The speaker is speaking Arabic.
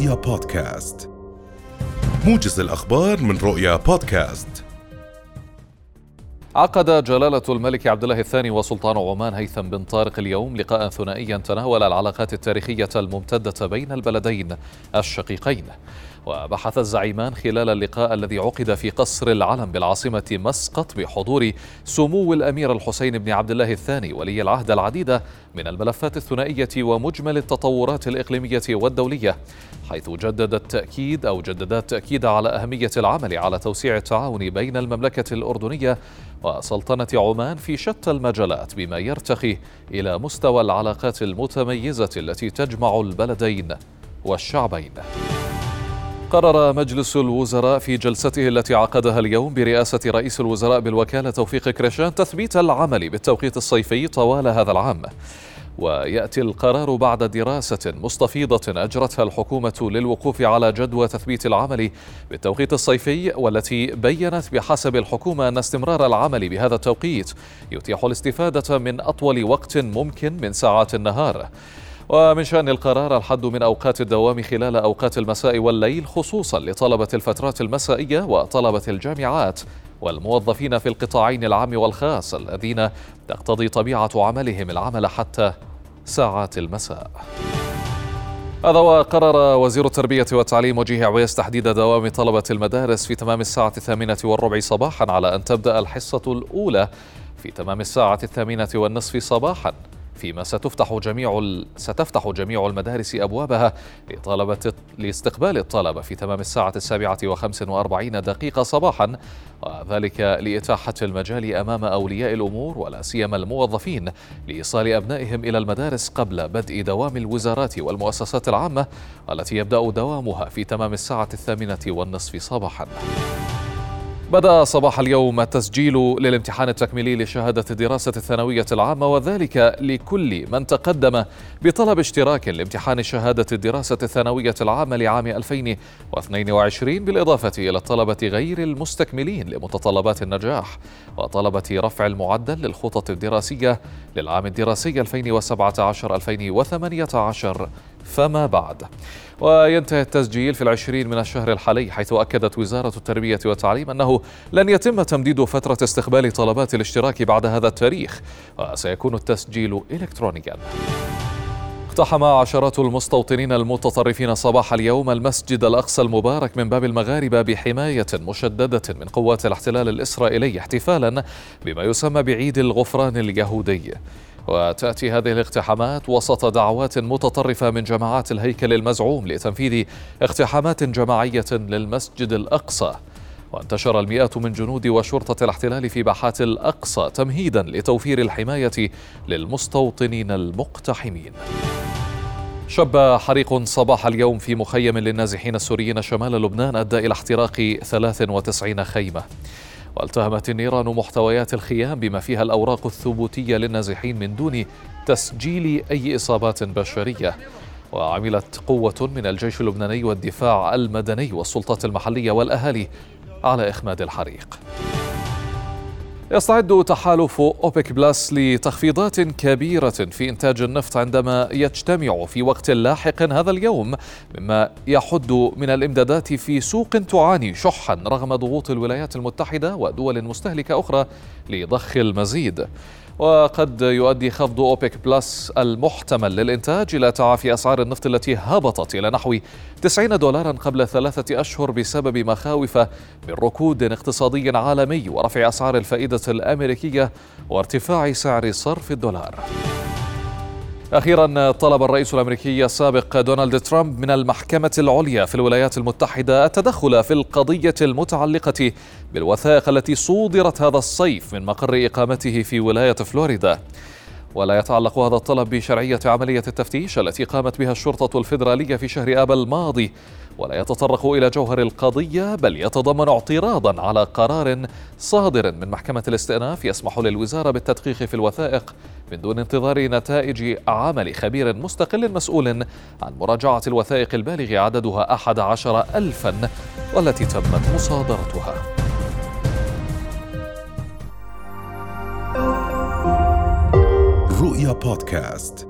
رؤيا بودكاست. موجز الأخبار من رؤيا بودكاست. عقد جلالة الملك عبد الله الثاني وسلطان عمان هيثم بن طارق اليوم لقاء ثنائيا تناول العلاقات التاريخية الممتدة بين البلدين الشقيقين. وبحث الزعيمان خلال اللقاء الذي عقد في قصر العلم بالعاصمة مسقط بحضور سمو الأمير الحسين بن عبد الله الثاني ولي العهد العديد من الملفات الثنائية ومجمل التطورات الإقليمية والدولية حيث جدد التأكيد أو جدد التأكيد على أهمية العمل على توسيع التعاون بين المملكة الأردنية وسلطنة عمان في شتى المجالات بما يرتقي إلى مستوى العلاقات المتميزة التي تجمع البلدين والشعبين. قرر مجلس الوزراء في جلسته التي عقدها اليوم برئاسة رئيس الوزراء بالوكالة توفيق كريشان تثبيت العمل بالتوقيت الصيفي طوال هذا العام. ويأتي القرار بعد دراسة مستفيضة أجرتها الحكومة للوقوف على جدوى تثبيت العمل بالتوقيت الصيفي والتي بينت بحسب الحكومة أن استمرار العمل بهذا التوقيت يتيح الاستفادة من أطول وقت ممكن من ساعات النهار. ومن شأن القرار الحد من أوقات الدوام خلال أوقات المساء والليل خصوصا لطلبة الفترات المسائية وطلبة الجامعات والموظفين في القطاعين العام والخاص الذين تقتضي طبيعة عملهم العمل حتى ساعات المساء. هذا وقرر وزير التربية والتعليم وجيه عويس تحديد دوام طلبة المدارس في تمام الساعة الثامنة والربع صباحا على أن تبدأ الحصة الأولى في تمام الساعة الثامنة والنصف صباحا فيما ستفتح جميع ستفتح جميع المدارس أبوابها لطلبة لاستقبال الطلبة في تمام الساعة السابعة وخمس وأربعين دقيقة صباحا وذلك لإتاحة المجال أمام أولياء الأمور ولا سيما الموظفين لإيصال أبنائهم إلى المدارس قبل بدء دوام الوزارات والمؤسسات العامة التي يبدأ دوامها في تمام الساعة الثامنة والنصف صباحا. بدأ صباح اليوم التسجيل للامتحان التكميلي لشهادة الدراسة الثانوية العامة وذلك لكل من تقدم بطلب اشتراك لامتحان شهادة الدراسة الثانوية العامة لعام 2022 بالإضافة إلى الطلبة غير المستكملين لمتطلبات النجاح وطلبة رفع المعدل للخطط الدراسية للعام الدراسي 2017-2018 فما بعد. وينتهي التسجيل في العشرين من الشهر الحالي حيث أكدت وزارة التربية والتعليم أنه لن يتم تمديد فترة استقبال طلبات الاشتراك بعد هذا التاريخ وسيكون التسجيل إلكترونيا. اقتحم عشرات المستوطنين المتطرفين صباح اليوم المسجد الأقصى المبارك من باب المغاربة بحماية مشددة من قوات الاحتلال الإسرائيلي احتفالا بما يسمى بعيد الغفران اليهودي. وتأتي هذه الاقتحامات وسط دعوات متطرفة من جماعات الهيكل المزعوم لتنفيذ اقتحامات جماعية للمسجد الأقصى. وانتشر المئات من جنود وشرطة الاحتلال في باحات الأقصى تمهيدا لتوفير الحماية للمستوطنين المقتحمين. شب حريق صباح اليوم في مخيم للنازحين السوريين شمال لبنان أدى إلى احتراق 93 خيمة. والتهمت النيران محتويات الخيام بما فيها الأوراق الثبوتية للنازحين من دون تسجيل أي إصابات بشرية. وعملت قوة من الجيش اللبناني والدفاع المدني والسلطات المحلية والأهالي على إخماد الحريق. يستعد تحالف أوبك بلس لتخفيضات كبيرة في إنتاج النفط عندما يجتمع في وقت لاحق هذا اليوم مما يحد من الإمدادات في سوق تعاني شحا رغم ضغوط الولايات المتحدة ودول مستهلكة أخرى لضخ المزيد. وقد يؤدي خفض أوبك بلس المحتمل للإنتاج إلى تعافي أسعار النفط التي هبطت إلى نحو 90 دولارا قبل ثلاثة أشهر بسبب مخاوف من ركود اقتصادي عالمي ورفع أسعار الفائدة الأمريكية وارتفاع سعر صرف الدولار. أخيرا طلب الرئيس الأمريكي السابق دونالد ترامب من المحكمة العليا في الولايات المتحدة التدخل في القضية المتعلقة بالوثائق التي صودرت هذا الصيف من مقر إقامته في ولاية فلوريدا. ولا يتعلق هذا الطلب بشرعية عملية التفتيش التي قامت بها الشرطة الفيدرالية في شهر آب الماضي. ولا يتطرق إلى جوهر القضية بل يتضمن اعتراضا على قرار صادر من محكمة الاستئناف يسمح للوزارة بالتدقيق في الوثائق من دون انتظار نتائج عمل خبير مستقل مسؤول عن مراجعة الوثائق البالغ عددها أحد عشر ألفا والتي تمت مصادرتها. رؤيا بودكاست.